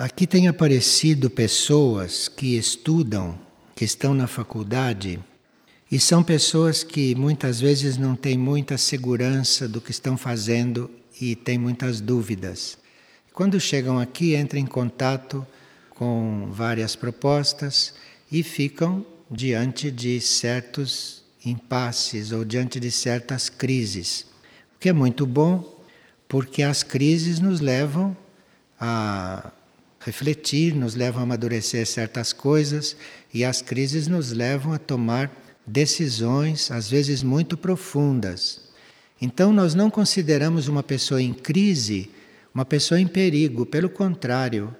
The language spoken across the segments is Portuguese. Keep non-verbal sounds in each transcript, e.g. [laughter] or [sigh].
Aqui tem aparecido pessoas que estudam, que estão na faculdade, e são pessoas que muitas vezes não têm muita segurança do que estão fazendo e têm muitas dúvidas. Quando chegam aqui, entram em contato com várias propostas e ficam diante de certos impasses ou diante de certas crises. O que é muito bom, porque as crises nos levam a refletir, nos levam a amadurecer certas coisas e as crises nos levam a tomar decisões, às vezes muito profundas. Então, nós não consideramos uma pessoa em crise uma pessoa em perigo, pelo contrário,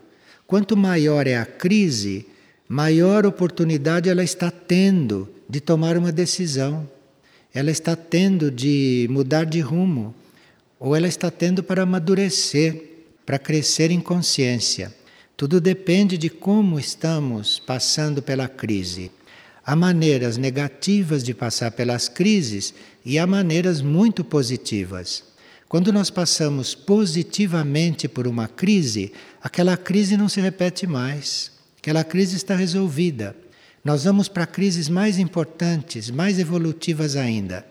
quanto maior é a crise, maior oportunidade ela está tendo de tomar uma decisão, ela está tendo de mudar de rumo, ou ela está tendo para amadurecer, para crescer em consciência. Tudo depende de como estamos passando pela crise. Há maneiras negativas de passar pelas crises e há maneiras muito positivas. Quando nós passamos positivamente por uma crise, aquela crise não se repete mais. Aquela crise está resolvida. Nós vamos para crises mais importantes, mais evolutivas ainda,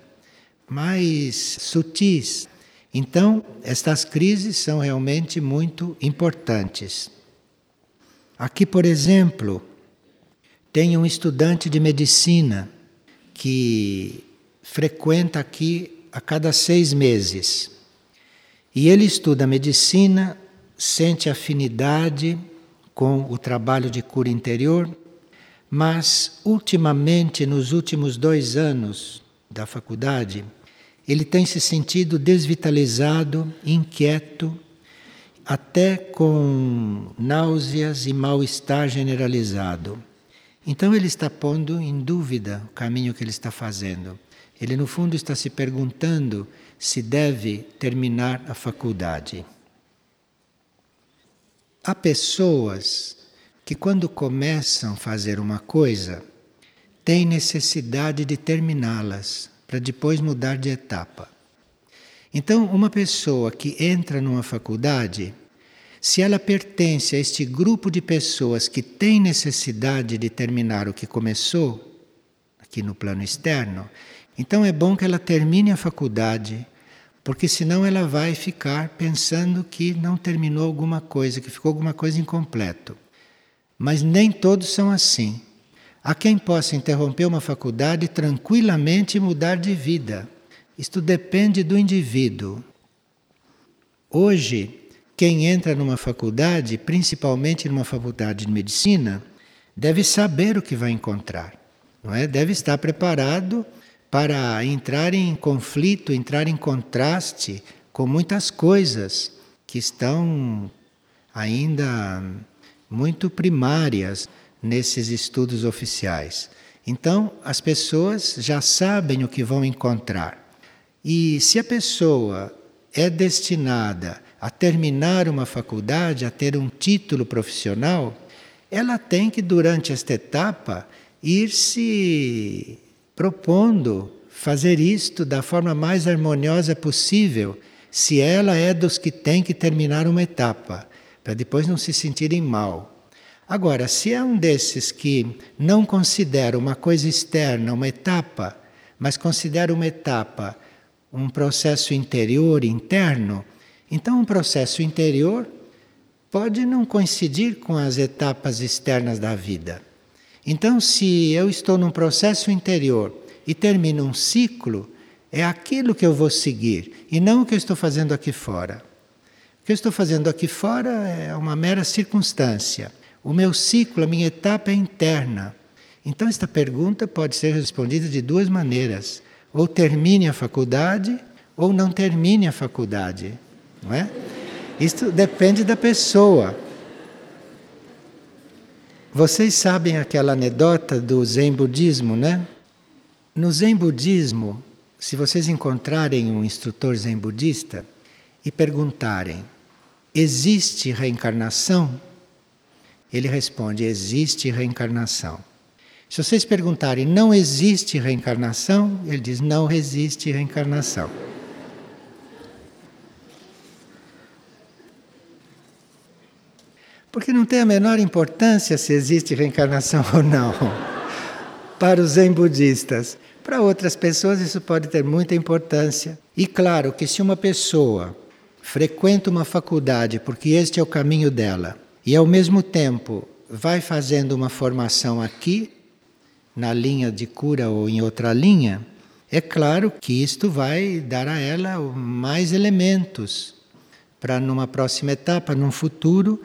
mais sutis. Então, estas crises são realmente muito importantes. Aqui, por exemplo, tem um estudante de medicina que frequenta aqui a cada seis meses. E ele estuda medicina, sente afinidade com o trabalho de cura interior, mas ultimamente, nos últimos dois anos da faculdade, ele tem se sentido desvitalizado, inquieto, até com náuseas e mal-estar generalizado. Então ele está pondo em dúvida o caminho que ele está fazendo. Ele, no fundo, está se perguntando se deve terminar a faculdade. Há pessoas que, quando começam a fazer uma coisa, têm necessidade de terminá-las para depois mudar de etapa. Então, uma pessoa que entra numa faculdade, se ela pertence a este grupo de pessoas que tem necessidade de terminar o que começou, aqui no plano externo, então é bom que ela termine a faculdade, porque senão ela vai ficar pensando que não terminou alguma coisa, que ficou alguma coisa incompleto. Mas nem todos são assim. Há quem possa interromper uma faculdade tranquilamente e mudar de vida. Isto depende do indivíduo. Hoje, quem entra numa faculdade, principalmente numa faculdade de medicina, deve saber o que vai encontrar, não é? Deve estar preparado para entrar em conflito, entrar em contraste com muitas coisas que estão ainda muito primárias nesses estudos oficiais. Então, as pessoas já sabem o que vão encontrar. E se a pessoa é destinada a terminar uma faculdade, a ter um título profissional, ela tem que, durante esta etapa, ir se propondo fazer isto da forma mais harmoniosa possível, se ela é dos que tem que terminar uma etapa, para depois não se sentirem mal. Agora, se é um desses que não considera uma coisa externa uma etapa, mas considera uma etapa um processo interior, interno, então um processo interior pode não coincidir com as etapas externas da vida. Então, se eu estou num processo interior e termino um ciclo, é aquilo que eu vou seguir e não o que eu estou fazendo aqui fora. O que eu estou fazendo aqui fora é uma mera circunstância. O meu ciclo, a minha etapa é interna. Então, esta pergunta pode ser respondida de duas maneiras ou termine a faculdade ou não termine a faculdade, não é? Isto depende da pessoa. Vocês sabem aquela anedota do Zen budismo, né? No Zen budismo, se vocês encontrarem um instrutor Zen budista e perguntarem: existe reencarnação? Ele responde: existe reencarnação. Se vocês perguntarem, não existe reencarnação? Ele diz, não existe reencarnação. Porque não tem a menor importância se existe reencarnação [laughs] ou não. Para os zen budistas. Para outras pessoas isso pode ter muita importância. E claro que se uma pessoa frequenta uma faculdade porque este é o caminho dela e ao mesmo tempo vai fazendo uma formação aqui na linha de cura ou em outra linha, é claro que isto vai dar a ela mais elementos para numa próxima etapa, num futuro,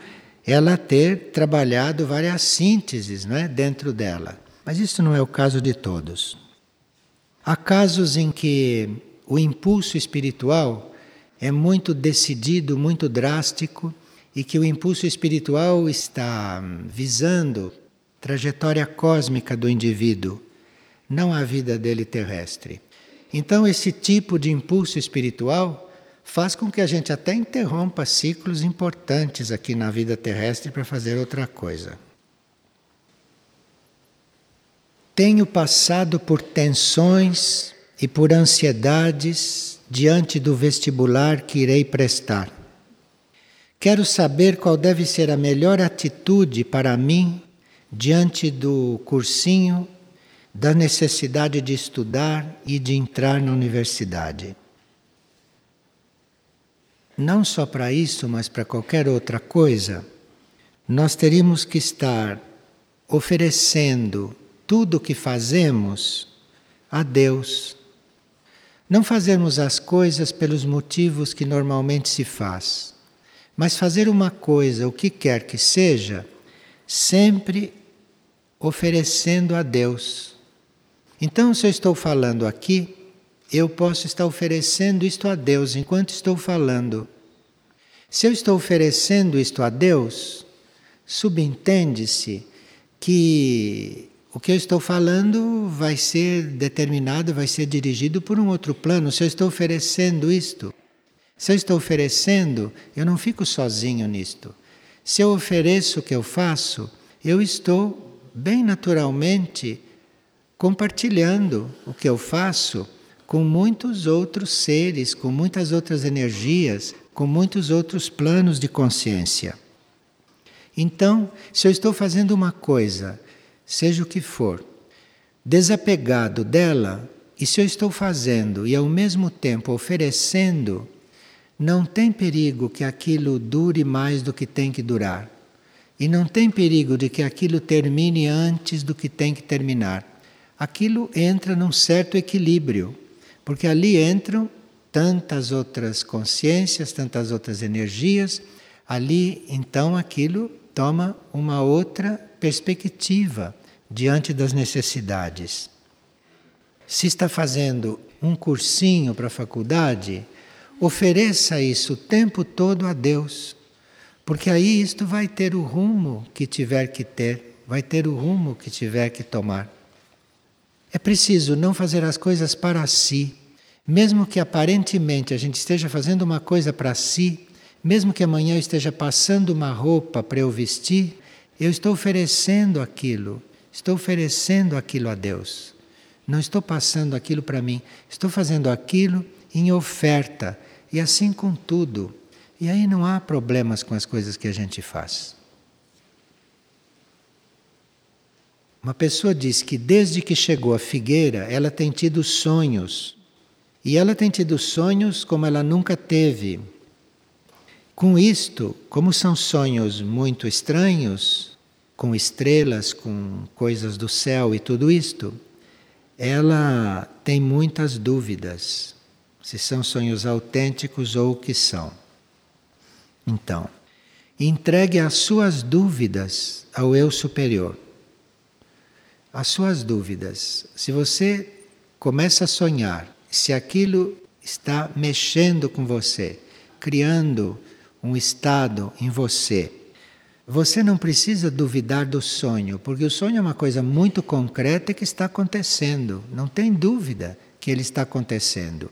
ela ter trabalhado várias sínteses não é, dentro dela. Mas isso não é o caso de todos. Há casos em que o impulso espiritual é muito decidido, muito drástico, e que o impulso espiritual está visando trajetória cósmica do indivíduo, não a vida dele terrestre. Então, esse tipo de impulso espiritual faz com que a gente até interrompa ciclos importantes aqui na vida terrestre para fazer outra coisa. Tenho passado por tensões e por ansiedades diante do vestibular que irei prestar. Quero saber qual deve ser a melhor atitude para mim diante do cursinho, da necessidade de estudar e de entrar na universidade. Não só para isso, mas para qualquer outra coisa, nós teríamos que estar oferecendo tudo o que fazemos a Deus. Não fazermos as coisas pelos motivos que normalmente se faz, mas fazer uma coisa, o que quer que seja, sempre oferecendo a Deus. Então, se eu estou falando aqui, eu posso estar oferecendo isto a Deus enquanto estou falando. Se eu estou oferecendo isto a Deus, subentende-se que o que eu estou falando vai ser determinado, vai ser dirigido por um outro plano. Se eu estou oferecendo isto, se eu estou oferecendo, eu não fico sozinho nisto. Se eu ofereço o que eu faço, eu estou bem naturalmente compartilhando o que eu faço com muitos outros seres, com muitas outras energias, com muitos outros planos de consciência. Então, se eu estou fazendo uma coisa, seja o que for, desapegado dela, e se eu estou fazendo e ao mesmo tempo oferecendo, não tem perigo que aquilo dure mais do que tem que durar. E não tem perigo de que aquilo termine antes do que tem que terminar. Aquilo entra num certo equilíbrio, porque ali entram tantas outras consciências, tantas outras energias, ali então aquilo toma uma outra perspectiva diante das necessidades. Se está fazendo um cursinho para a faculdade, ofereça isso o tempo todo a Deus. Porque aí isto vai ter o rumo que tiver que ter, vai ter o rumo que tiver que tomar. É preciso não fazer as coisas para si, mesmo que aparentemente a gente esteja fazendo uma coisa para si, mesmo que amanhã eu esteja passando uma roupa para eu vestir, eu estou oferecendo aquilo, estou oferecendo aquilo a Deus. Não estou passando aquilo para mim, estou fazendo aquilo em oferta, e assim com tudo. E aí não há problemas com as coisas que a gente faz. Uma pessoa diz que desde que chegou à figueira, ela tem tido sonhos. E ela tem tido sonhos como ela nunca teve. Com isto, como são sonhos muito estranhos, com estrelas, com coisas do céu e tudo isto, ela tem muitas dúvidas se são sonhos autênticos ou o que são. Então, entregue as suas dúvidas ao eu superior. As suas dúvidas. Se você começa a sonhar, se aquilo está mexendo com você, criando um estado em você, você não precisa duvidar do sonho, porque o sonho é uma coisa muito concreta que está acontecendo. Não tem dúvida que ele está acontecendo.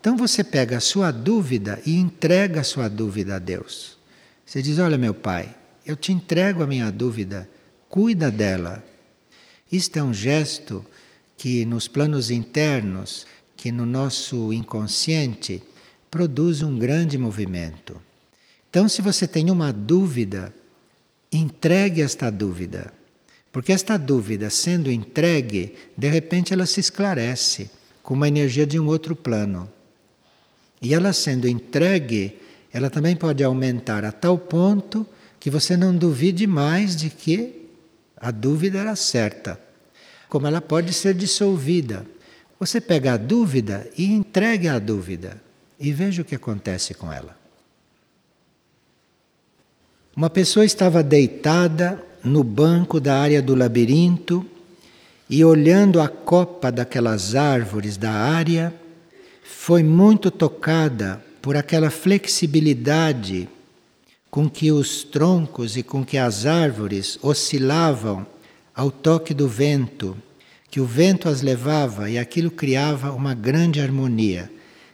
Então você pega a sua dúvida e entrega a sua dúvida a Deus. Você diz: Olha, meu Pai, eu te entrego a minha dúvida, cuida dela. Isto é um gesto que nos planos internos, que no nosso inconsciente, produz um grande movimento. Então, se você tem uma dúvida, entregue esta dúvida. Porque esta dúvida, sendo entregue, de repente ela se esclarece com uma energia de um outro plano. E ela sendo entregue, ela também pode aumentar a tal ponto que você não duvide mais de que a dúvida era certa. Como ela pode ser dissolvida. Você pega a dúvida e entregue a dúvida e veja o que acontece com ela. Uma pessoa estava deitada no banco da área do labirinto e olhando a copa daquelas árvores da área, foi muito tocada por aquela flexibilidade com que os troncos e com que as árvores oscilavam ao toque do vento, que o vento as levava e aquilo criava uma grande harmonia.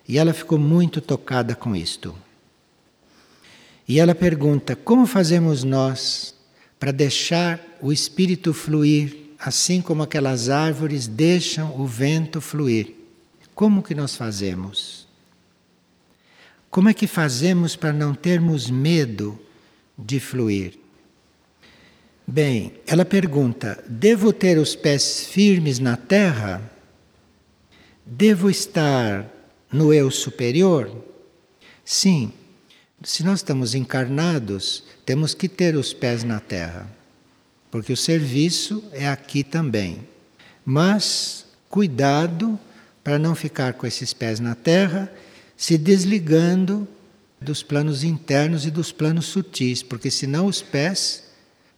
E ela ficou muito tocada com isto. E ela pergunta: como fazemos nós para deixar o espírito fluir, assim como aquelas árvores deixam o vento fluir? Como que nós fazemos? Como é que fazemos para não termos medo de fluir? Bem, ela pergunta: devo ter os pés firmes na terra? Devo estar no eu superior? Sim, se nós estamos encarnados, temos que ter os pés na terra, porque o serviço é aqui também. Mas cuidado para não ficar com esses pés na terra, se desligando dos planos internos e dos planos sutis, porque senão os pés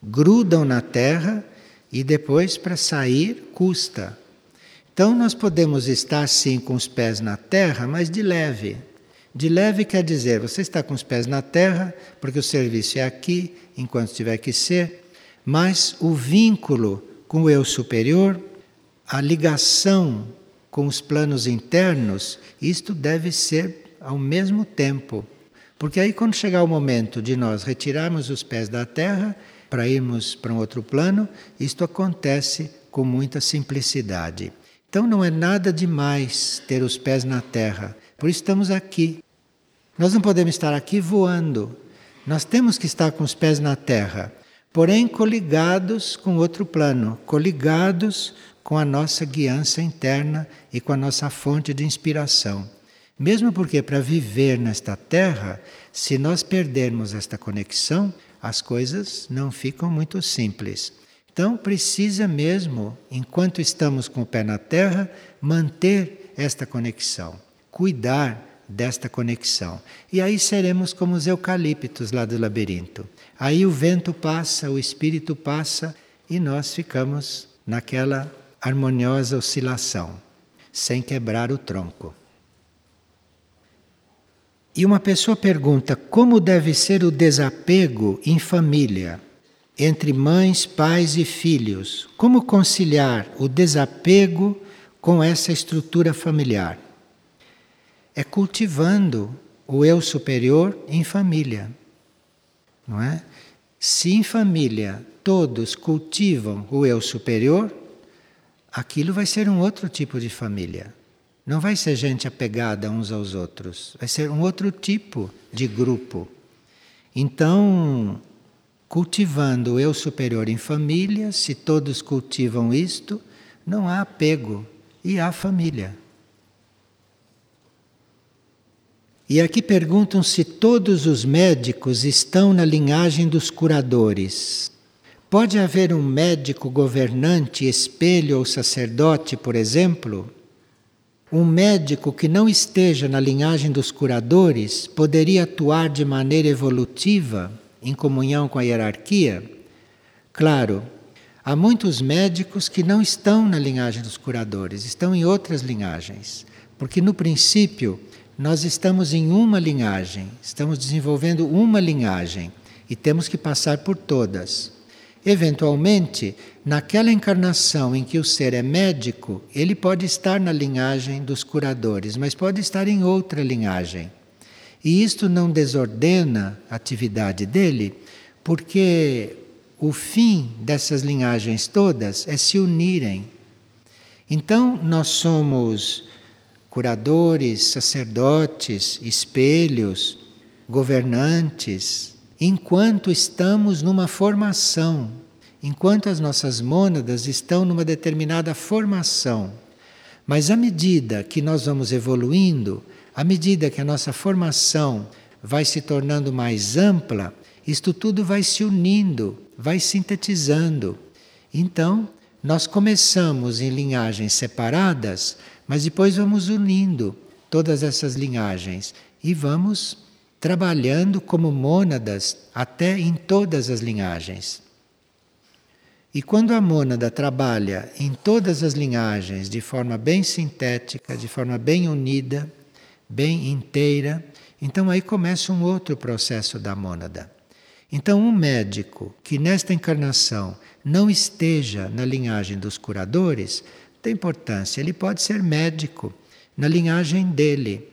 grudam na terra e depois para sair custa. Então nós podemos estar sim com os pés na terra, mas de leve. De leve quer dizer, você está com os pés na terra, porque o serviço é aqui, enquanto tiver que ser, mas o vínculo com o eu superior, a ligação com os planos internos, isto deve ser ao mesmo tempo. Porque aí, quando chegar o momento de nós retirarmos os pés da terra para irmos para um outro plano, isto acontece com muita simplicidade. Então não é nada demais ter os pés na terra. Por isso estamos aqui. Nós não podemos estar aqui voando. Nós temos que estar com os pés na terra, porém coligados com outro plano, coligados com a nossa guiança interna e com a nossa fonte de inspiração. Mesmo porque para viver nesta terra, se nós perdermos esta conexão, as coisas não ficam muito simples. Então precisa mesmo, enquanto estamos com o pé na terra, manter esta conexão, cuidar desta conexão. E aí seremos como os eucaliptos lá do labirinto. Aí o vento passa, o espírito passa e nós ficamos naquela harmoniosa oscilação, sem quebrar o tronco. E uma pessoa pergunta como deve ser o desapego em família entre mães, pais e filhos. Como conciliar o desapego com essa estrutura familiar? É cultivando o eu superior em família. Não é? Se em família todos cultivam o eu superior, aquilo vai ser um outro tipo de família. Não vai ser gente apegada uns aos outros, vai ser um outro tipo de grupo. Então, cultivando o eu superior em família, se todos cultivam isto, não há apego e há família. E aqui perguntam se todos os médicos estão na linhagem dos curadores. Pode haver um médico governante, espelho ou sacerdote, por exemplo? Um médico que não esteja na linhagem dos curadores poderia atuar de maneira evolutiva? em comunhão com a hierarquia? Claro, há muitos médicos que não estão na linhagem dos curadores, estão em outras linhagens. Porque no princípio nós estamos em uma linhagem, estamos desenvolvendo uma linhagem e temos que passar por todas. Eventualmente, naquela encarnação em que o ser é médico, ele pode estar na linhagem dos curadores, mas pode estar em outra linhagem. E isto não desordena a atividade dele, porque o fim dessas linhagens todas é se unirem. Então, nós somos curadores, sacerdotes, espelhos, governantes, enquanto estamos numa formação, enquanto as nossas mônadas estão numa determinada formação. Mas à medida que nós vamos evoluindo, à medida que a nossa formação vai se tornando mais ampla, isto tudo vai se unindo, vai sintetizando. Então, nós começamos em linhagens separadas, mas depois vamos unindo todas essas linhagens e vamos trabalhando como mônadas até em todas as linhagens. E quando a mônada trabalha em todas as linhagens de forma bem sintética, de forma bem unida, bem inteira, então aí começa um outro processo da mônada. Então, um médico que nesta encarnação não esteja na linhagem dos curadores, tem importância, ele pode ser médico na linhagem dele.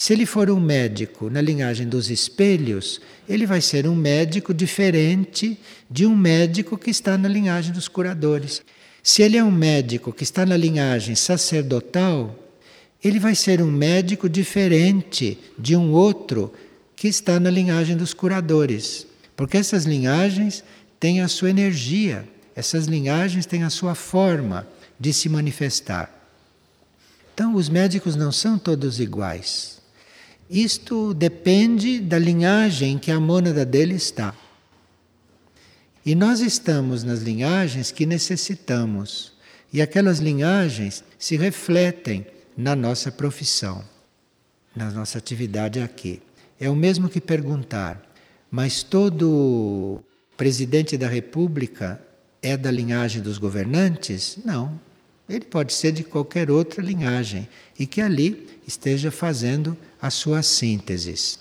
Se ele for um médico na linhagem dos espelhos, ele vai ser um médico diferente de um médico que está na linhagem dos curadores. Se ele é um médico que está na linhagem sacerdotal, ele vai ser um médico diferente de um outro que está na linhagem dos curadores. Porque essas linhagens têm a sua energia, essas linhagens têm a sua forma de se manifestar. Então, os médicos não são todos iguais. Isto depende da linhagem que a mônada dele está. E nós estamos nas linhagens que necessitamos. E aquelas linhagens se refletem na nossa profissão, na nossa atividade aqui. É o mesmo que perguntar: mas todo presidente da República é da linhagem dos governantes? Não. Ele pode ser de qualquer outra linhagem e que ali esteja fazendo as suas sínteses.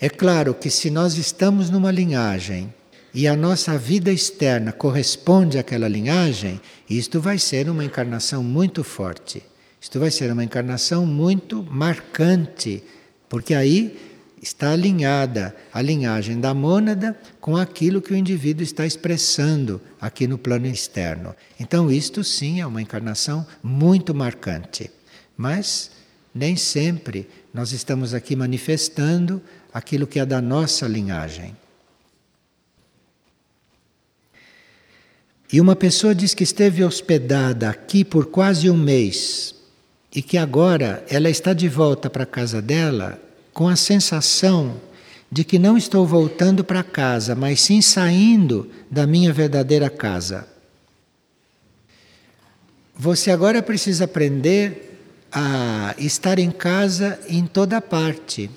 É claro que se nós estamos numa linhagem e a nossa vida externa corresponde àquela linhagem, isto vai ser uma encarnação muito forte. Isto vai ser uma encarnação muito marcante, porque aí está alinhada a linhagem da mônada com aquilo que o indivíduo está expressando aqui no plano externo. Então, isto sim é uma encarnação muito marcante. Mas nem sempre nós estamos aqui manifestando aquilo que é da nossa linhagem. E uma pessoa diz que esteve hospedada aqui por quase um mês e que agora ela está de volta para a casa dela com a sensação de que não estou voltando para casa, mas sim saindo da minha verdadeira casa. Você agora precisa aprender a estar em casa em toda parte.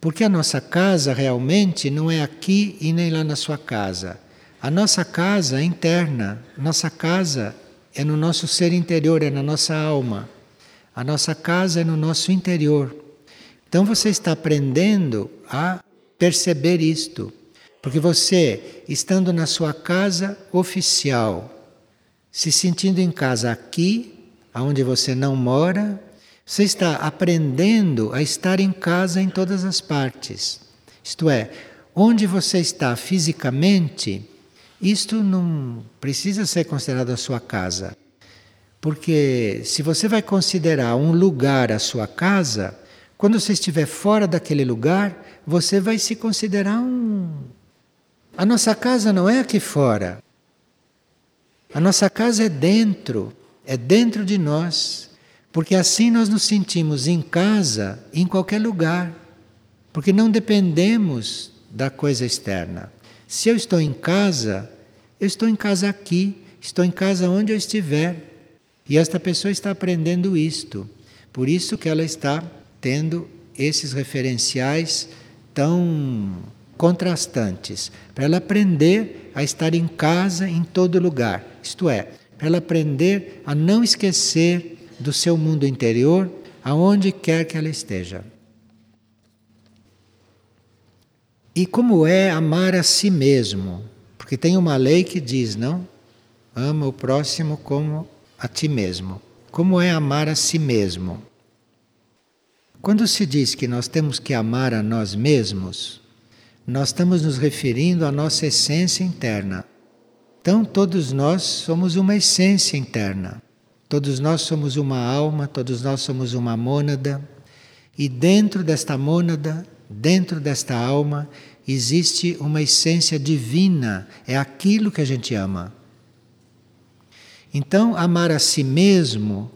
Porque a nossa casa realmente não é aqui e nem lá na sua casa. A nossa casa é interna, nossa casa é no nosso ser interior, é na nossa alma. A nossa casa é no nosso interior. Então você está aprendendo a perceber isto, porque você, estando na sua casa oficial, se sentindo em casa aqui, aonde você não mora, você está aprendendo a estar em casa em todas as partes. Isto é, onde você está fisicamente, isto não precisa ser considerado a sua casa. Porque se você vai considerar um lugar a sua casa, quando você estiver fora daquele lugar, você vai se considerar um. A nossa casa não é aqui fora. A nossa casa é dentro, é dentro de nós. Porque assim nós nos sentimos em casa, em qualquer lugar. Porque não dependemos da coisa externa. Se eu estou em casa, eu estou em casa aqui, estou em casa onde eu estiver. E esta pessoa está aprendendo isto. Por isso que ela está tendo esses referenciais tão contrastantes, para ela aprender a estar em casa em todo lugar, isto é, para ela aprender a não esquecer do seu mundo interior aonde quer que ela esteja. E como é amar a si mesmo? Porque tem uma lei que diz, não? Ama o próximo como a ti mesmo. Como é amar a si mesmo? Quando se diz que nós temos que amar a nós mesmos, nós estamos nos referindo à nossa essência interna. Então, todos nós somos uma essência interna. Todos nós somos uma alma, todos nós somos uma mônada. E dentro desta mônada, dentro desta alma existe uma essência divina, é aquilo que a gente ama. Então, amar a si mesmo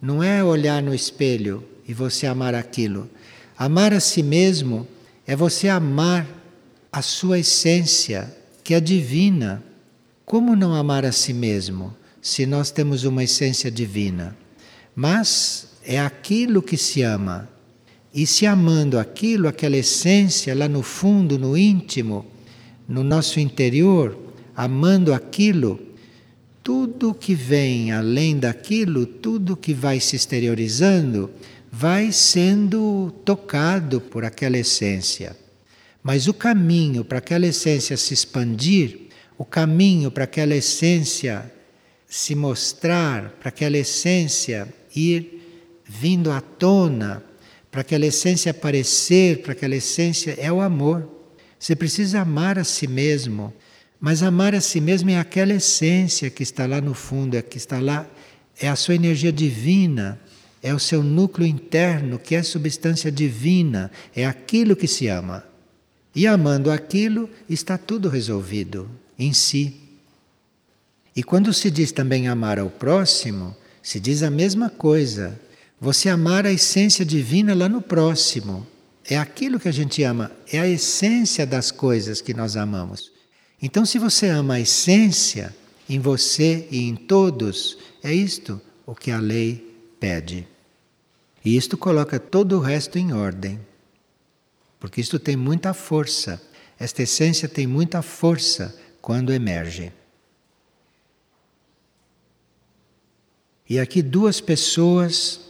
não é olhar no espelho e você amar aquilo. Amar a si mesmo é você amar a sua essência, que é divina. Como não amar a si mesmo se nós temos uma essência divina? Mas é aquilo que se ama. E se amando aquilo, aquela essência lá no fundo, no íntimo, no nosso interior, amando aquilo, tudo que vem além daquilo, tudo que vai se exteriorizando, vai sendo tocado por aquela essência. Mas o caminho para aquela essência se expandir, o caminho para aquela essência se mostrar, para aquela essência ir vindo à tona, para aquela essência aparecer, para aquela essência é o amor. Você precisa amar a si mesmo, mas amar a si mesmo é aquela essência que está lá no fundo, é que está lá, é a sua energia divina, é o seu núcleo interno, que é substância divina, é aquilo que se ama. E amando aquilo, está tudo resolvido em si. E quando se diz também amar ao próximo, se diz a mesma coisa. Você amar a essência divina lá no próximo. É aquilo que a gente ama, é a essência das coisas que nós amamos. Então, se você ama a essência em você e em todos, é isto o que a lei pede. E isto coloca todo o resto em ordem. Porque isto tem muita força. Esta essência tem muita força quando emerge. E aqui duas pessoas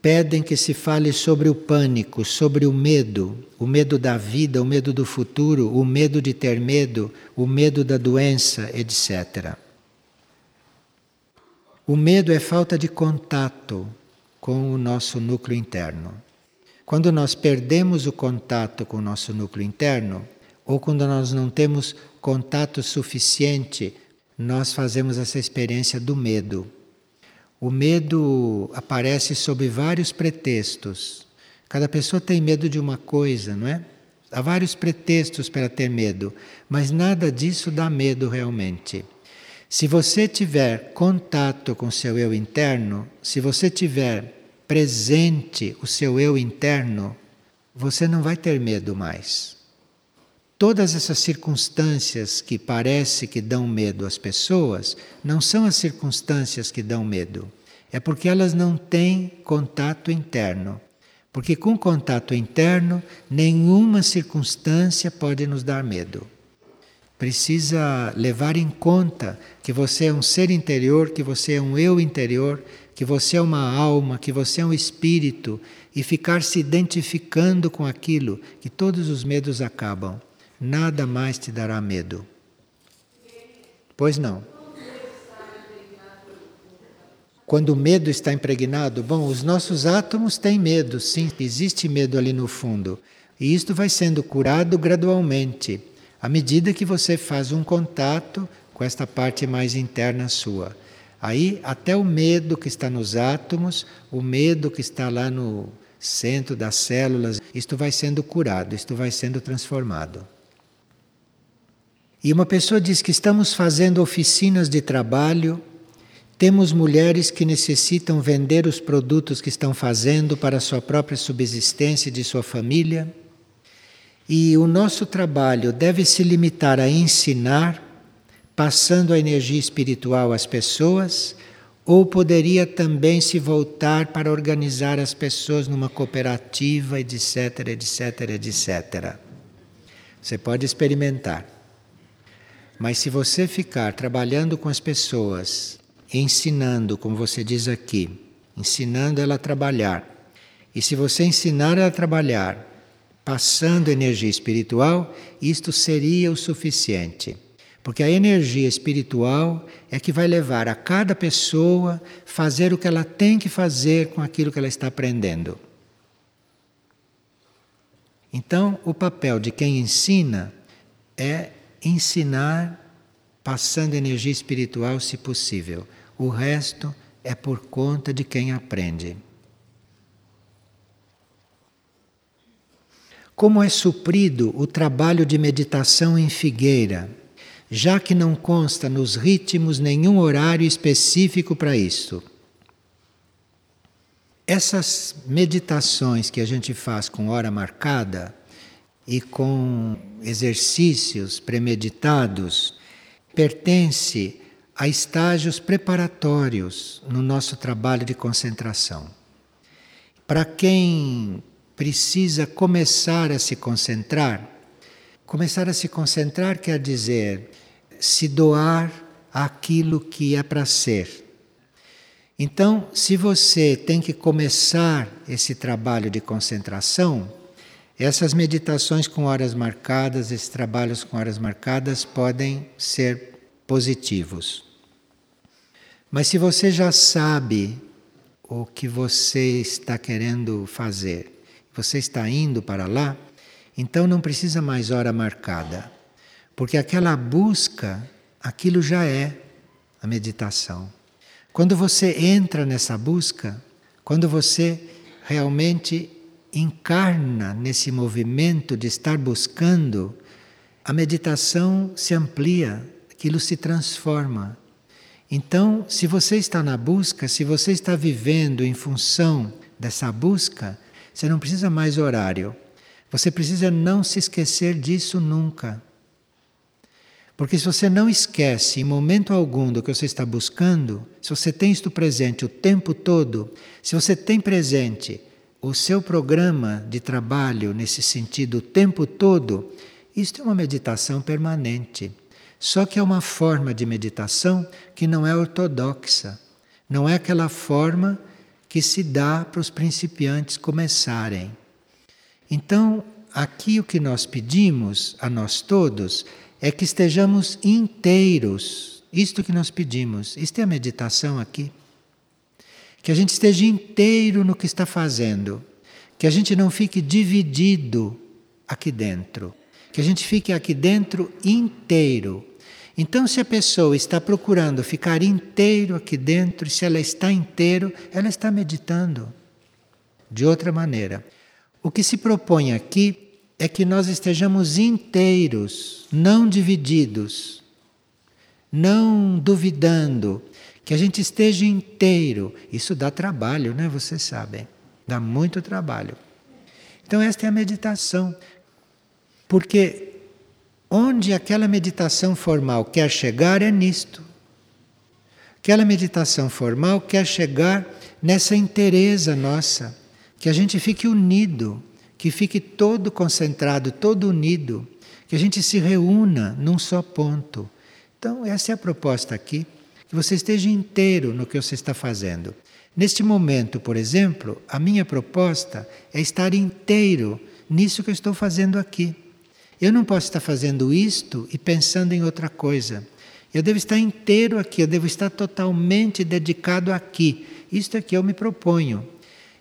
pedem que se fale sobre o pânico, sobre o medo, o medo da vida, o medo do futuro, o medo de ter medo, o medo da doença, etc. O medo é falta de contato com o nosso núcleo interno. Quando nós perdemos o contato com o nosso núcleo interno, ou quando nós não temos contato suficiente, nós fazemos essa experiência do medo. O medo aparece sob vários pretextos. Cada pessoa tem medo de uma coisa, não é? Há vários pretextos para ter medo, mas nada disso dá medo realmente. Se você tiver contato com seu eu interno, se você tiver presente o seu eu interno, você não vai ter medo mais. Todas essas circunstâncias que parece que dão medo às pessoas não são as circunstâncias que dão medo. É porque elas não têm contato interno. Porque com contato interno, nenhuma circunstância pode nos dar medo. Precisa levar em conta que você é um ser interior, que você é um eu interior, que você é uma alma, que você é um espírito e ficar se identificando com aquilo, que todos os medos acabam nada mais te dará medo. Pois não. Quando o medo está impregnado, bom, os nossos átomos têm medo, sim, existe medo ali no fundo. E isto vai sendo curado gradualmente, à medida que você faz um contato com esta parte mais interna sua. Aí, até o medo que está nos átomos, o medo que está lá no centro das células, isto vai sendo curado, isto vai sendo transformado. E uma pessoa diz que estamos fazendo oficinas de trabalho, temos mulheres que necessitam vender os produtos que estão fazendo para a sua própria subsistência e de sua família. E o nosso trabalho deve se limitar a ensinar, passando a energia espiritual às pessoas, ou poderia também se voltar para organizar as pessoas numa cooperativa, etc, etc, etc. Você pode experimentar. Mas se você ficar trabalhando com as pessoas, ensinando, como você diz aqui, ensinando ela a trabalhar, e se você ensinar ela a trabalhar, passando energia espiritual, isto seria o suficiente. Porque a energia espiritual é que vai levar a cada pessoa fazer o que ela tem que fazer com aquilo que ela está aprendendo. Então, o papel de quem ensina é ensinar passando energia espiritual, se possível. O resto é por conta de quem aprende. Como é suprido o trabalho de meditação em figueira, já que não consta nos ritmos nenhum horário específico para isso? Essas meditações que a gente faz com hora marcada e com exercícios premeditados pertence a estágios preparatórios no nosso trabalho de concentração. Para quem precisa começar a se concentrar, começar a se concentrar quer dizer se doar aquilo que é para ser. Então, se você tem que começar esse trabalho de concentração, essas meditações com horas marcadas, esses trabalhos com horas marcadas podem ser positivos. Mas se você já sabe o que você está querendo fazer, você está indo para lá, então não precisa mais hora marcada, porque aquela busca, aquilo já é a meditação. Quando você entra nessa busca, quando você realmente encarna nesse movimento de estar buscando, a meditação se amplia, aquilo se transforma. Então, se você está na busca, se você está vivendo em função dessa busca, você não precisa mais horário. Você precisa não se esquecer disso nunca. Porque se você não esquece em momento algum do que você está buscando, se você tem isto presente o tempo todo, se você tem presente o seu programa de trabalho nesse sentido o tempo todo, isto é uma meditação permanente. Só que é uma forma de meditação que não é ortodoxa. Não é aquela forma que se dá para os principiantes começarem. Então, aqui o que nós pedimos a nós todos é que estejamos inteiros. Isto que nós pedimos. Isto é a meditação aqui. Que a gente esteja inteiro no que está fazendo. Que a gente não fique dividido aqui dentro. Que a gente fique aqui dentro inteiro. Então, se a pessoa está procurando ficar inteiro aqui dentro, se ela está inteiro, ela está meditando. De outra maneira, o que se propõe aqui é que nós estejamos inteiros, não divididos, não duvidando, que a gente esteja inteiro. Isso dá trabalho, né? Vocês sabem, dá muito trabalho. Então, esta é a meditação, porque onde aquela meditação formal quer chegar é nisto. Aquela meditação formal quer chegar nessa inteireza nossa, que a gente fique unido que fique todo concentrado, todo unido, que a gente se reúna num só ponto. Então, essa é a proposta aqui, que você esteja inteiro no que você está fazendo. Neste momento, por exemplo, a minha proposta é estar inteiro nisso que eu estou fazendo aqui. Eu não posso estar fazendo isto e pensando em outra coisa. Eu devo estar inteiro aqui, eu devo estar totalmente dedicado aqui. Isto é que eu me proponho.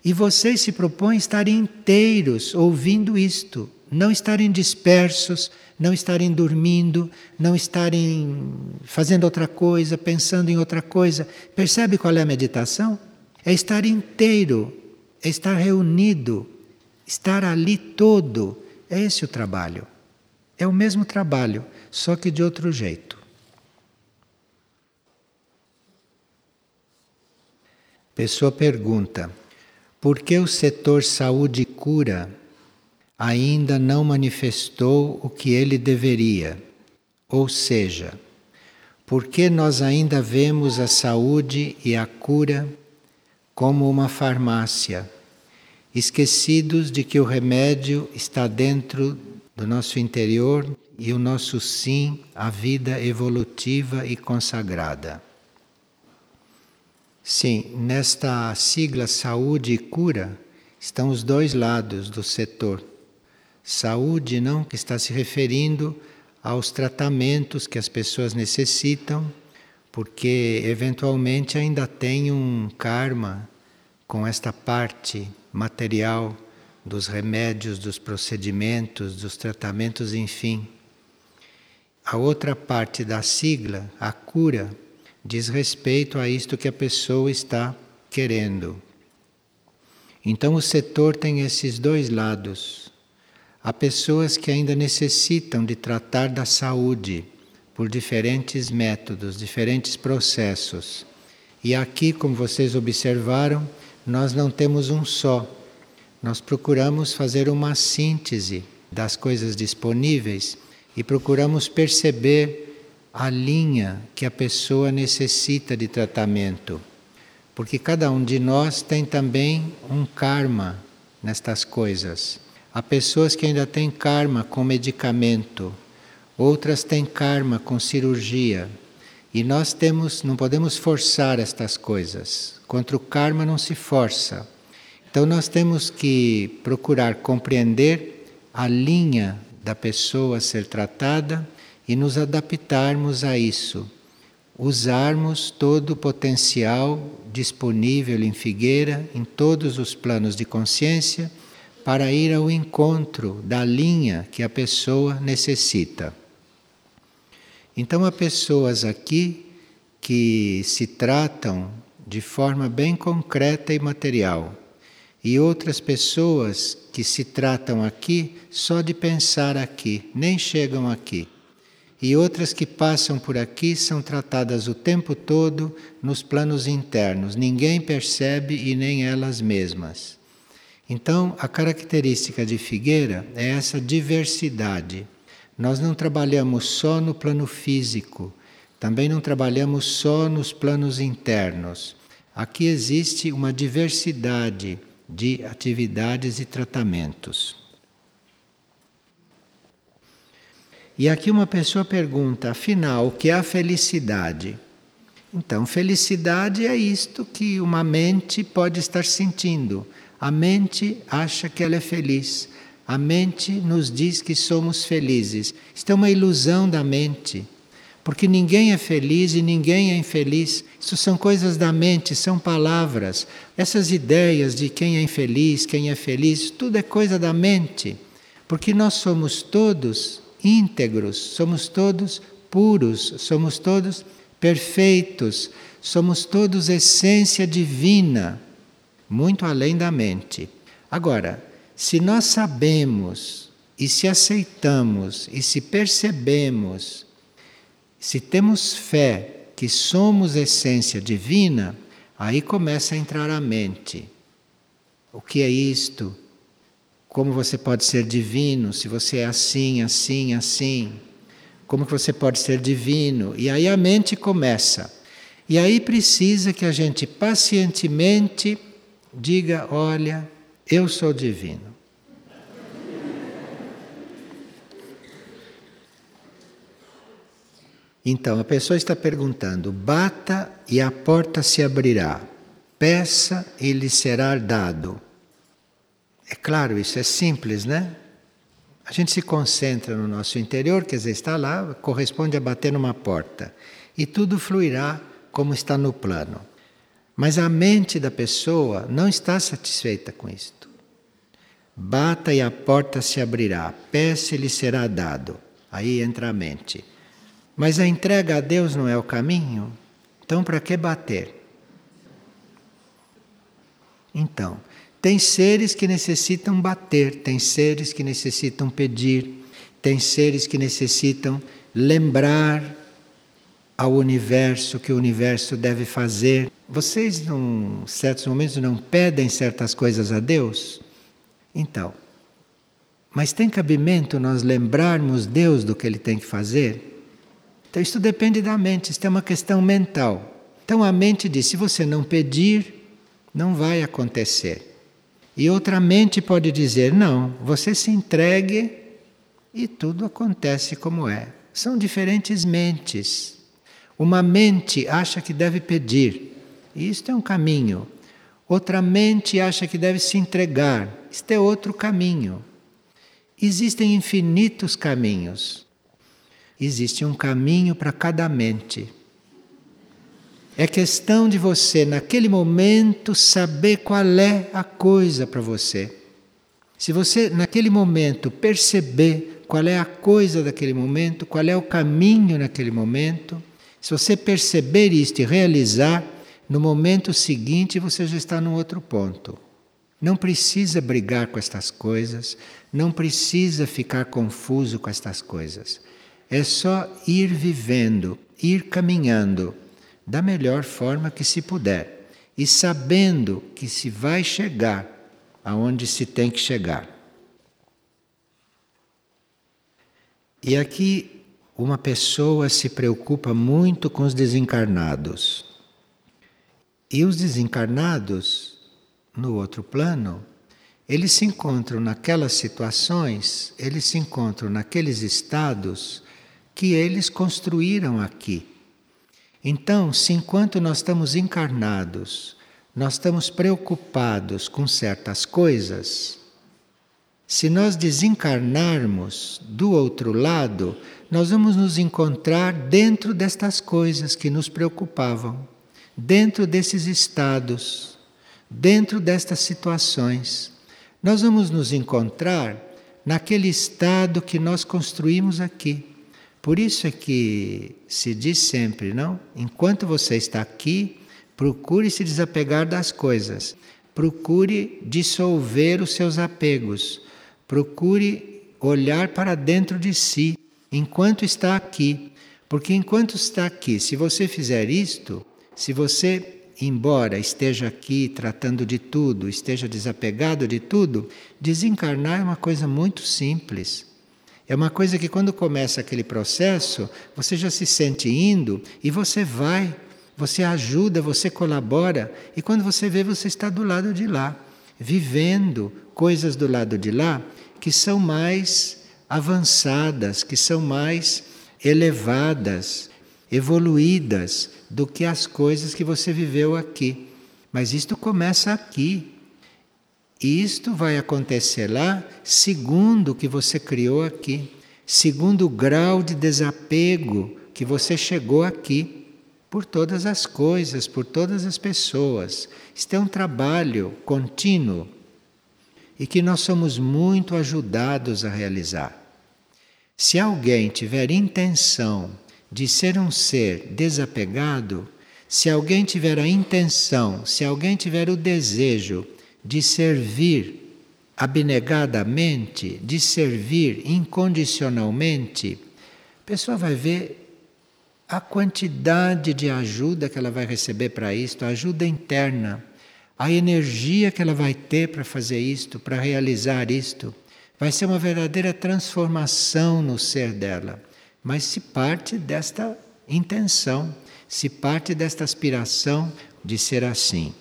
E vocês se propõem estar inteiros ouvindo isto, não estarem dispersos, não estarem dormindo, não estarem fazendo outra coisa, pensando em outra coisa. Percebe qual é a meditação? É estar inteiro, é estar reunido, estar ali todo. É esse o trabalho. É o mesmo trabalho, só que de outro jeito. Pessoa pergunta: por que o setor saúde e cura ainda não manifestou o que ele deveria? Ou seja, por que nós ainda vemos a saúde e a cura como uma farmácia, esquecidos de que o remédio está dentro do nosso interior e o nosso sim à vida evolutiva e consagrada? Sim, nesta sigla saúde e cura estão os dois lados do setor. Saúde, não, que está se referindo aos tratamentos que as pessoas necessitam, porque eventualmente ainda tem um karma com esta parte material dos remédios, dos procedimentos, dos tratamentos, enfim. A outra parte da sigla, a cura, diz respeito a isto que a pessoa está querendo. Então o setor tem esses dois lados. há pessoas que ainda necessitam de tratar da saúde por diferentes métodos, diferentes processos. E aqui, como vocês observaram, nós não temos um só. Nós procuramos fazer uma síntese das coisas disponíveis e procuramos perceber a linha que a pessoa necessita de tratamento. Porque cada um de nós tem também um karma nestas coisas. Há pessoas que ainda têm karma com medicamento, outras têm karma com cirurgia. E nós temos, não podemos forçar estas coisas. Contra o karma não se força. Então nós temos que procurar compreender a linha da pessoa a ser tratada e nos adaptarmos a isso. Usarmos todo o potencial disponível em Figueira, em todos os planos de consciência, para ir ao encontro da linha que a pessoa necessita. Então há pessoas aqui que se tratam de forma bem concreta e material, e outras pessoas que se tratam aqui só de pensar aqui, nem chegam aqui. E outras que passam por aqui são tratadas o tempo todo nos planos internos, ninguém percebe e nem elas mesmas. Então, a característica de Figueira é essa diversidade. Nós não trabalhamos só no plano físico, também não trabalhamos só nos planos internos. Aqui existe uma diversidade de atividades e tratamentos. E aqui uma pessoa pergunta, afinal, o que é a felicidade? Então, felicidade é isto que uma mente pode estar sentindo. A mente acha que ela é feliz. A mente nos diz que somos felizes. Isto é uma ilusão da mente. Porque ninguém é feliz e ninguém é infeliz. Isso são coisas da mente, são palavras. Essas ideias de quem é infeliz, quem é feliz, tudo é coisa da mente. Porque nós somos todos íntegros, somos todos puros, somos todos perfeitos, somos todos essência divina, muito além da mente. Agora, se nós sabemos e se aceitamos e se percebemos, se temos fé que somos essência divina, aí começa a entrar a mente. O que é isto? Como você pode ser divino se você é assim, assim, assim? Como que você pode ser divino? E aí a mente começa. E aí precisa que a gente pacientemente diga: olha, eu sou divino. Então a pessoa está perguntando: bata e a porta se abrirá, peça e lhe será dado. É claro, isso é simples, né? A gente se concentra no nosso interior, quer dizer, está lá, corresponde a bater numa porta. E tudo fluirá como está no plano. Mas a mente da pessoa não está satisfeita com isto. Bata e a porta se abrirá, peça e lhe será dado. Aí entra a mente. Mas a entrega a Deus não é o caminho? Então, para que bater? Então, tem seres que necessitam bater, tem seres que necessitam pedir, tem seres que necessitam lembrar ao universo que o universo deve fazer. Vocês, em certos momentos, não pedem certas coisas a Deus? Então, mas tem cabimento nós lembrarmos Deus do que ele tem que fazer? Então isso depende da mente, isso é uma questão mental. Então a mente diz: se você não pedir, não vai acontecer. E outra mente pode dizer: não, você se entregue e tudo acontece como é. São diferentes mentes. Uma mente acha que deve pedir, e isto é um caminho. Outra mente acha que deve se entregar, isto é outro caminho. Existem infinitos caminhos existe um caminho para cada mente. É questão de você, naquele momento, saber qual é a coisa para você. Se você, naquele momento, perceber qual é a coisa daquele momento, qual é o caminho naquele momento, se você perceber isto e realizar, no momento seguinte você já está num outro ponto. Não precisa brigar com estas coisas, não precisa ficar confuso com estas coisas. É só ir vivendo, ir caminhando da melhor forma que se puder e sabendo que se vai chegar aonde se tem que chegar. E aqui uma pessoa se preocupa muito com os desencarnados. E os desencarnados, no outro plano, eles se encontram naquelas situações, eles se encontram naqueles estados que eles construíram aqui. Então, se enquanto nós estamos encarnados, nós estamos preocupados com certas coisas, se nós desencarnarmos do outro lado, nós vamos nos encontrar dentro destas coisas que nos preocupavam, dentro desses estados, dentro destas situações. Nós vamos nos encontrar naquele estado que nós construímos aqui. Por isso é que se diz sempre, não? Enquanto você está aqui, procure se desapegar das coisas. Procure dissolver os seus apegos. Procure olhar para dentro de si enquanto está aqui. Porque enquanto está aqui, se você fizer isto, se você, embora esteja aqui tratando de tudo, esteja desapegado de tudo, desencarnar é uma coisa muito simples. É uma coisa que quando começa aquele processo, você já se sente indo e você vai, você ajuda, você colabora, e quando você vê, você está do lado de lá, vivendo coisas do lado de lá que são mais avançadas, que são mais elevadas, evoluídas do que as coisas que você viveu aqui. Mas isto começa aqui, isto vai acontecer lá segundo o que você criou aqui, segundo o grau de desapego que você chegou aqui, por todas as coisas, por todas as pessoas. Isto é um trabalho contínuo e que nós somos muito ajudados a realizar. Se alguém tiver intenção de ser um ser desapegado, se alguém tiver a intenção, se alguém tiver o desejo de servir abnegadamente, de servir incondicionalmente, a pessoa vai ver a quantidade de ajuda que ela vai receber para isto, a ajuda interna, a energia que ela vai ter para fazer isto, para realizar isto. Vai ser uma verdadeira transformação no ser dela. Mas se parte desta intenção, se parte desta aspiração de ser assim.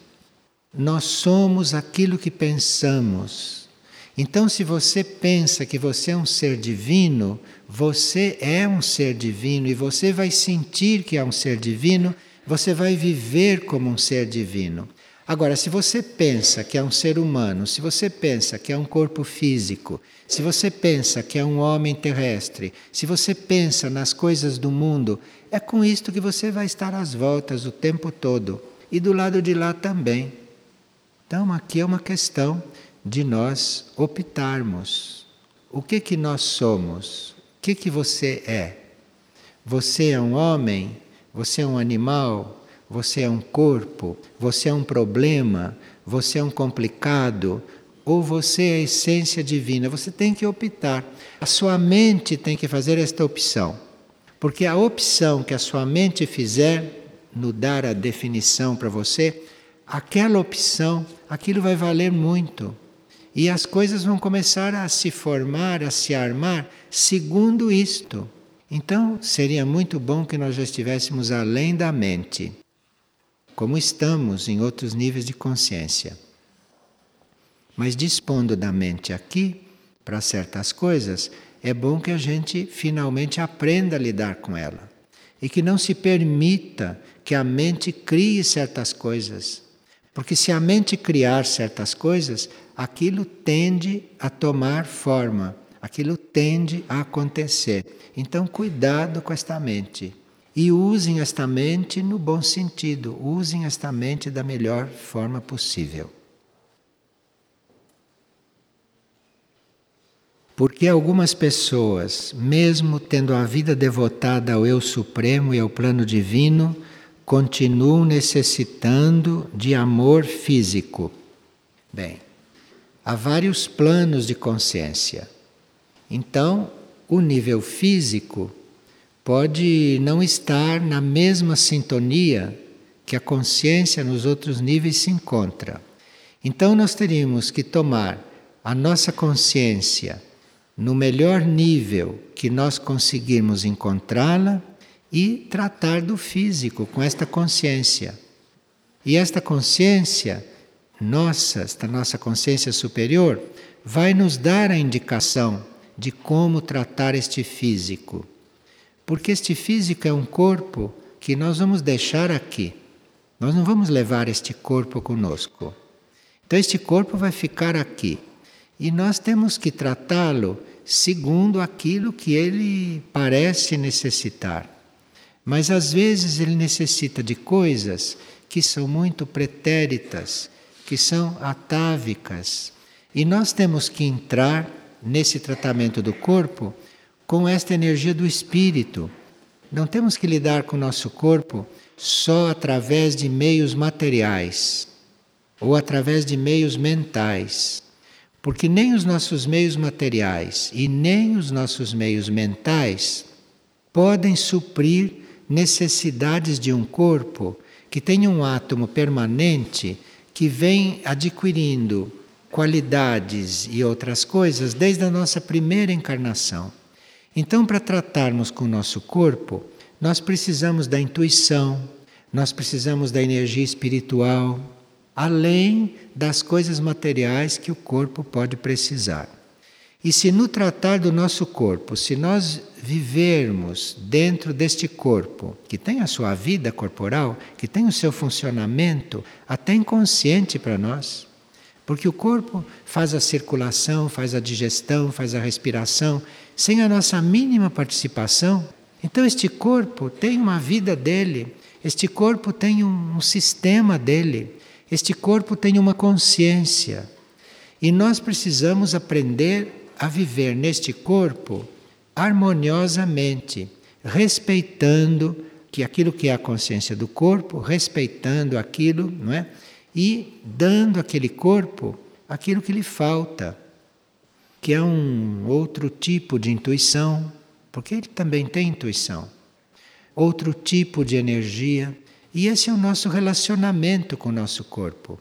Nós somos aquilo que pensamos. Então, se você pensa que você é um ser divino, você é um ser divino e você vai sentir que é um ser divino, você vai viver como um ser divino. Agora, se você pensa que é um ser humano, se você pensa que é um corpo físico, se você pensa que é um homem terrestre, se você pensa nas coisas do mundo, é com isto que você vai estar às voltas o tempo todo. E do lado de lá também. Então, aqui é uma questão de nós optarmos. O que que nós somos? O que que você é? Você é um homem? Você é um animal? Você é um corpo? Você é um problema? Você é um complicado? Ou você é a essência divina? Você tem que optar. A sua mente tem que fazer esta opção. Porque a opção que a sua mente fizer no dar a definição para você, aquela opção, aquilo vai valer muito. E as coisas vão começar a se formar, a se armar segundo isto. Então, seria muito bom que nós já estivéssemos além da mente, como estamos em outros níveis de consciência. Mas dispondo da mente aqui, para certas coisas, é bom que a gente finalmente aprenda a lidar com ela. E que não se permita que a mente crie certas coisas porque se a mente criar certas coisas, aquilo tende a tomar forma, aquilo tende a acontecer. Então, cuidado com esta mente. E usem esta mente no bom sentido, usem esta mente da melhor forma possível. Porque algumas pessoas, mesmo tendo a vida devotada ao Eu Supremo e ao plano divino, continuam necessitando de amor físico. Bem, há vários planos de consciência. Então, o nível físico pode não estar na mesma sintonia que a consciência nos outros níveis se encontra. Então, nós teríamos que tomar a nossa consciência no melhor nível que nós conseguirmos encontrá-la e tratar do físico com esta consciência. E esta consciência nossa, esta nossa consciência superior, vai nos dar a indicação de como tratar este físico. Porque este físico é um corpo que nós vamos deixar aqui. Nós não vamos levar este corpo conosco. Então, este corpo vai ficar aqui. E nós temos que tratá-lo segundo aquilo que ele parece necessitar. Mas às vezes ele necessita de coisas que são muito pretéritas, que são atávicas. E nós temos que entrar nesse tratamento do corpo com esta energia do espírito. Não temos que lidar com o nosso corpo só através de meios materiais ou através de meios mentais. Porque nem os nossos meios materiais e nem os nossos meios mentais podem suprir necessidades de um corpo que tem um átomo permanente que vem adquirindo qualidades e outras coisas desde a nossa primeira encarnação. Então, para tratarmos com o nosso corpo, nós precisamos da intuição, nós precisamos da energia espiritual, além das coisas materiais que o corpo pode precisar. E se no tratar do nosso corpo, se nós vivermos dentro deste corpo, que tem a sua vida corporal, que tem o seu funcionamento, até inconsciente para nós, porque o corpo faz a circulação, faz a digestão, faz a respiração, sem a nossa mínima participação. Então, este corpo tem uma vida dele, este corpo tem um, um sistema dele, este corpo tem uma consciência. E nós precisamos aprender a viver neste corpo harmoniosamente, respeitando que aquilo que é a consciência do corpo, respeitando aquilo, não é? E dando àquele corpo aquilo que lhe falta, que é um outro tipo de intuição, porque ele também tem intuição. Outro tipo de energia, e esse é o nosso relacionamento com o nosso corpo.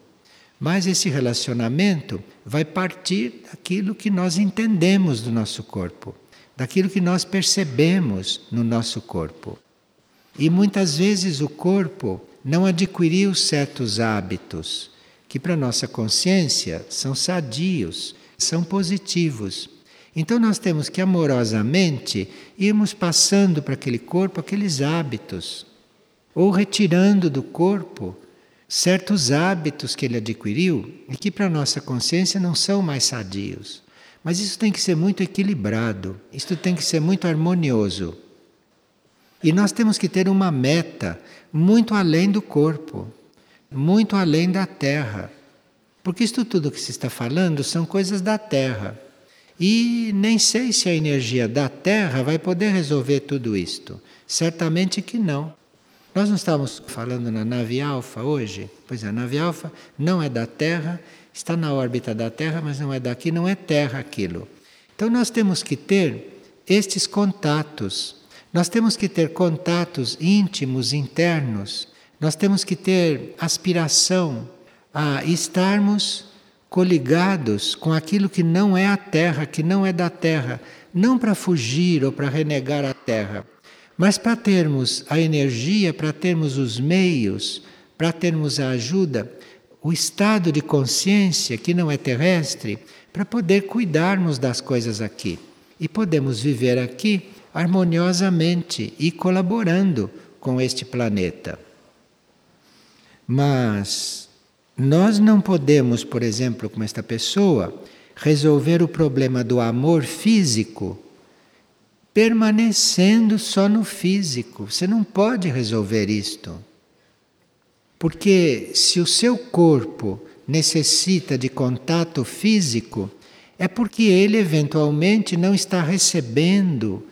Mas esse relacionamento vai partir daquilo que nós entendemos do nosso corpo, daquilo que nós percebemos no nosso corpo. E muitas vezes o corpo não adquiriu certos hábitos que, para nossa consciência, são sadios, são positivos. Então nós temos que amorosamente irmos passando para aquele corpo aqueles hábitos, ou retirando do corpo certos hábitos que ele adquiriu e que para nossa consciência não são mais sadios. Mas isso tem que ser muito equilibrado, isso tem que ser muito harmonioso. E nós temos que ter uma meta muito além do corpo, muito além da terra. Porque isso tudo que se está falando são coisas da terra. E nem sei se a energia da terra vai poder resolver tudo isto. Certamente que não. Nós não estamos falando na nave Alfa hoje? Pois é, a nave Alfa não é da Terra, está na órbita da Terra, mas não é daqui, não é Terra aquilo. Então nós temos que ter estes contatos. Nós temos que ter contatos íntimos, internos. Nós temos que ter aspiração a estarmos coligados com aquilo que não é a Terra, que não é da Terra, não para fugir ou para renegar a Terra, mas para termos a energia, para termos os meios, para termos a ajuda, o estado de consciência que não é terrestre, para poder cuidarmos das coisas aqui. E podemos viver aqui harmoniosamente e colaborando com este planeta. Mas nós não podemos, por exemplo, como esta pessoa, resolver o problema do amor físico permanecendo só no físico. Você não pode resolver isto. Porque se o seu corpo necessita de contato físico, é porque ele eventualmente não está recebendo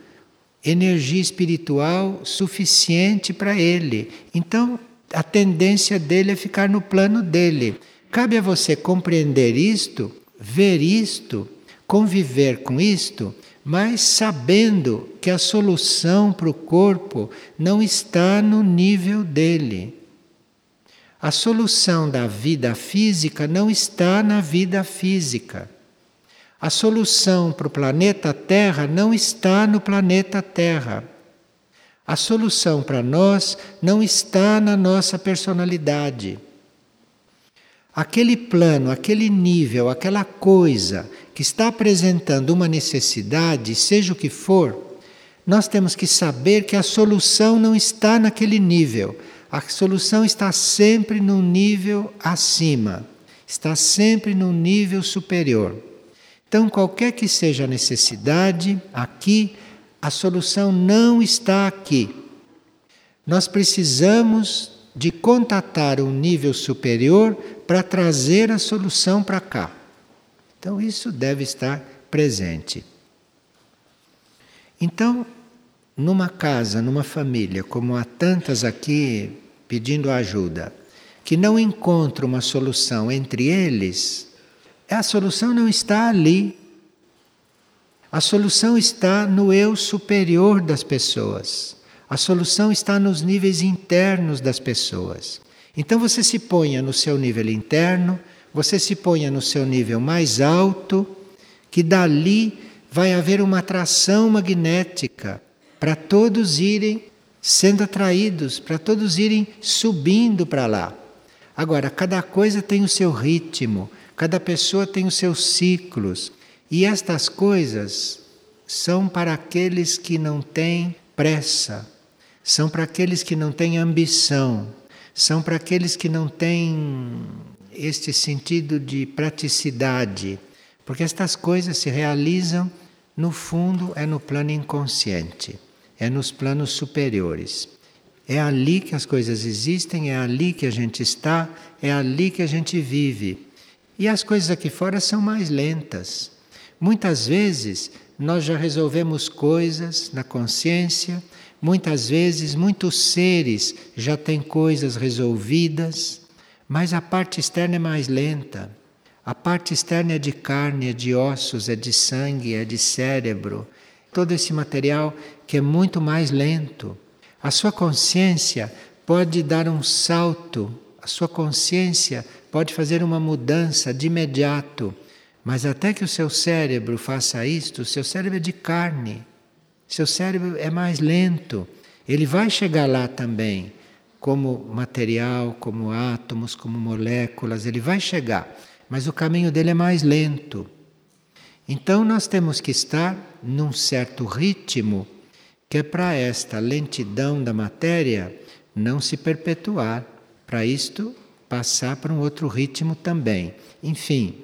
energia espiritual suficiente para ele. Então, a tendência dele é ficar no plano dele. Cabe a você compreender isto ver isto, conviver com isto, mas sabendo que a solução para o corpo não está no nível dele. A solução da vida física não está na vida física. A solução para o planeta Terra não está no planeta Terra. A solução para nós não está na nossa personalidade. Aquele plano, aquele nível, aquela coisa que está apresentando uma necessidade, seja o que for, nós temos que saber que a solução não está naquele nível. A solução está sempre no nível acima, está sempre no nível superior. Então, qualquer que seja a necessidade, aqui, a solução não está aqui. Nós precisamos de contatar um nível superior para trazer a solução para cá. Então, isso deve estar presente. Então, numa casa, numa família, como há tantas aqui pedindo ajuda, que não encontram uma solução entre eles, a solução não está ali. A solução está no eu superior das pessoas. A solução está nos níveis internos das pessoas. Então você se ponha no seu nível interno, você se ponha no seu nível mais alto, que dali vai haver uma atração magnética para todos irem sendo atraídos, para todos irem subindo para lá. Agora, cada coisa tem o seu ritmo, cada pessoa tem os seus ciclos, e estas coisas são para aqueles que não têm pressa, são para aqueles que não têm ambição, são para aqueles que não têm este sentido de praticidade, porque estas coisas se realizam, no fundo, é no plano inconsciente é nos planos superiores. É ali que as coisas existem, é ali que a gente está, é ali que a gente vive. E as coisas aqui fora são mais lentas. Muitas vezes nós já resolvemos coisas na consciência, muitas vezes muitos seres já têm coisas resolvidas, mas a parte externa é mais lenta. A parte externa é de carne, é de ossos, é de sangue, é de cérebro. Todo esse material que é muito mais lento. A sua consciência pode dar um salto, a sua consciência pode fazer uma mudança de imediato, mas até que o seu cérebro faça isto, o seu cérebro é de carne, seu cérebro é mais lento. Ele vai chegar lá também, como material, como átomos, como moléculas, ele vai chegar, mas o caminho dele é mais lento. Então nós temos que estar num certo ritmo que é para esta lentidão da matéria não se perpetuar, para isto passar para um outro ritmo também. Enfim,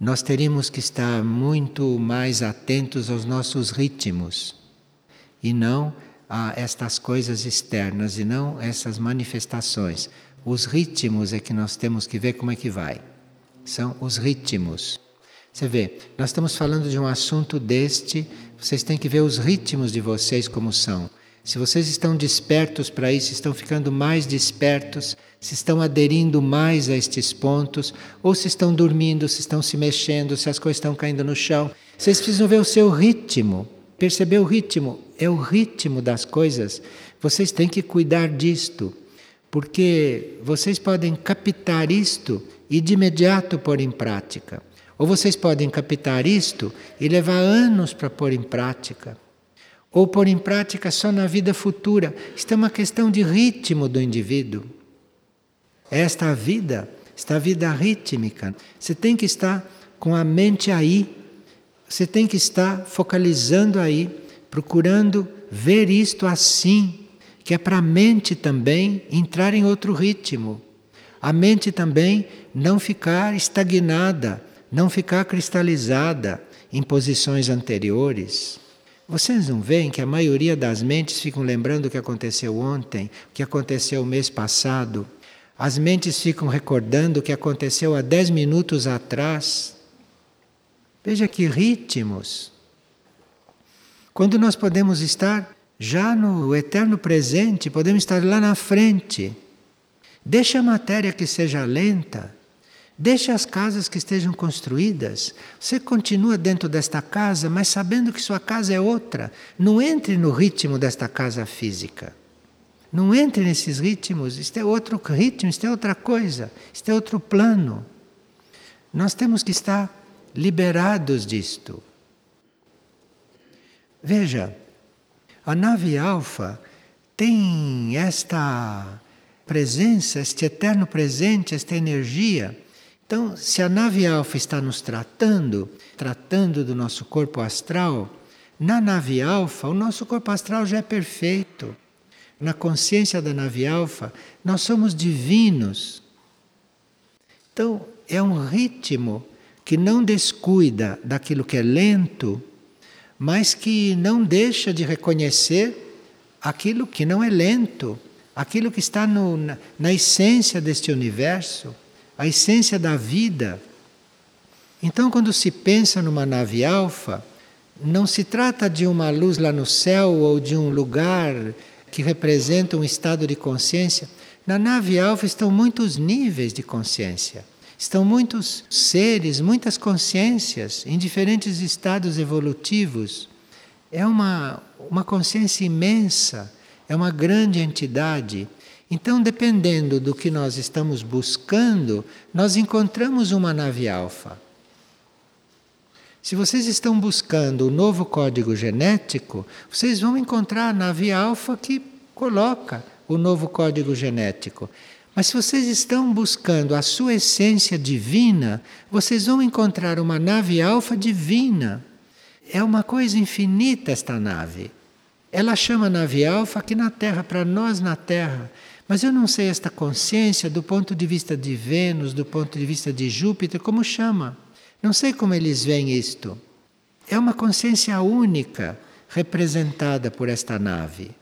nós teríamos que estar muito mais atentos aos nossos ritmos e não a estas coisas externas e não essas manifestações. Os ritmos é que nós temos que ver como é que vai. São os ritmos. Você vê, nós estamos falando de um assunto deste vocês têm que ver os ritmos de vocês como são. Se vocês estão despertos para isso, estão ficando mais despertos, se estão aderindo mais a estes pontos, ou se estão dormindo, se estão se mexendo, se as coisas estão caindo no chão. Vocês precisam ver o seu ritmo, perceber o ritmo. É o ritmo das coisas. Vocês têm que cuidar disto, porque vocês podem captar isto e de imediato pôr em prática. Ou vocês podem captar isto e levar anos para pôr em prática. Ou pôr em prática só na vida futura. Isto é uma questão de ritmo do indivíduo. Esta a vida, esta vida rítmica. Você tem que estar com a mente aí. Você tem que estar focalizando aí, procurando ver isto assim, que é para a mente também entrar em outro ritmo. A mente também não ficar estagnada não ficar cristalizada em posições anteriores. Vocês não veem que a maioria das mentes ficam lembrando o que aconteceu ontem, o que aconteceu o mês passado? As mentes ficam recordando o que aconteceu há dez minutos atrás. Veja que ritmos. Quando nós podemos estar já no eterno presente, podemos estar lá na frente. Deixa a matéria que seja lenta, Deixe as casas que estejam construídas. Você continua dentro desta casa, mas sabendo que sua casa é outra. Não entre no ritmo desta casa física. Não entre nesses ritmos. Isto é outro ritmo, isto é outra coisa, isto é outro plano. Nós temos que estar liberados disto. Veja, a nave alfa tem esta presença, este eterno presente, esta energia. Então, se a nave alfa está nos tratando, tratando do nosso corpo astral, na nave alfa, o nosso corpo astral já é perfeito. Na consciência da nave alfa, nós somos divinos. Então, é um ritmo que não descuida daquilo que é lento, mas que não deixa de reconhecer aquilo que não é lento, aquilo que está no, na, na essência deste universo, a essência da vida. Então, quando se pensa numa nave alfa, não se trata de uma luz lá no céu ou de um lugar que representa um estado de consciência. Na nave alfa estão muitos níveis de consciência. Estão muitos seres, muitas consciências em diferentes estados evolutivos. É uma, uma consciência imensa, é uma grande entidade. Então, dependendo do que nós estamos buscando, nós encontramos uma nave alfa. Se vocês estão buscando o novo código genético, vocês vão encontrar a nave alfa que coloca o novo código genético. Mas se vocês estão buscando a sua essência divina, vocês vão encontrar uma nave alfa divina. É uma coisa infinita esta nave. Ela chama nave alfa aqui na Terra, para nós na Terra. Mas eu não sei esta consciência do ponto de vista de Vênus, do ponto de vista de Júpiter, como chama. Não sei como eles veem isto. É uma consciência única representada por esta nave.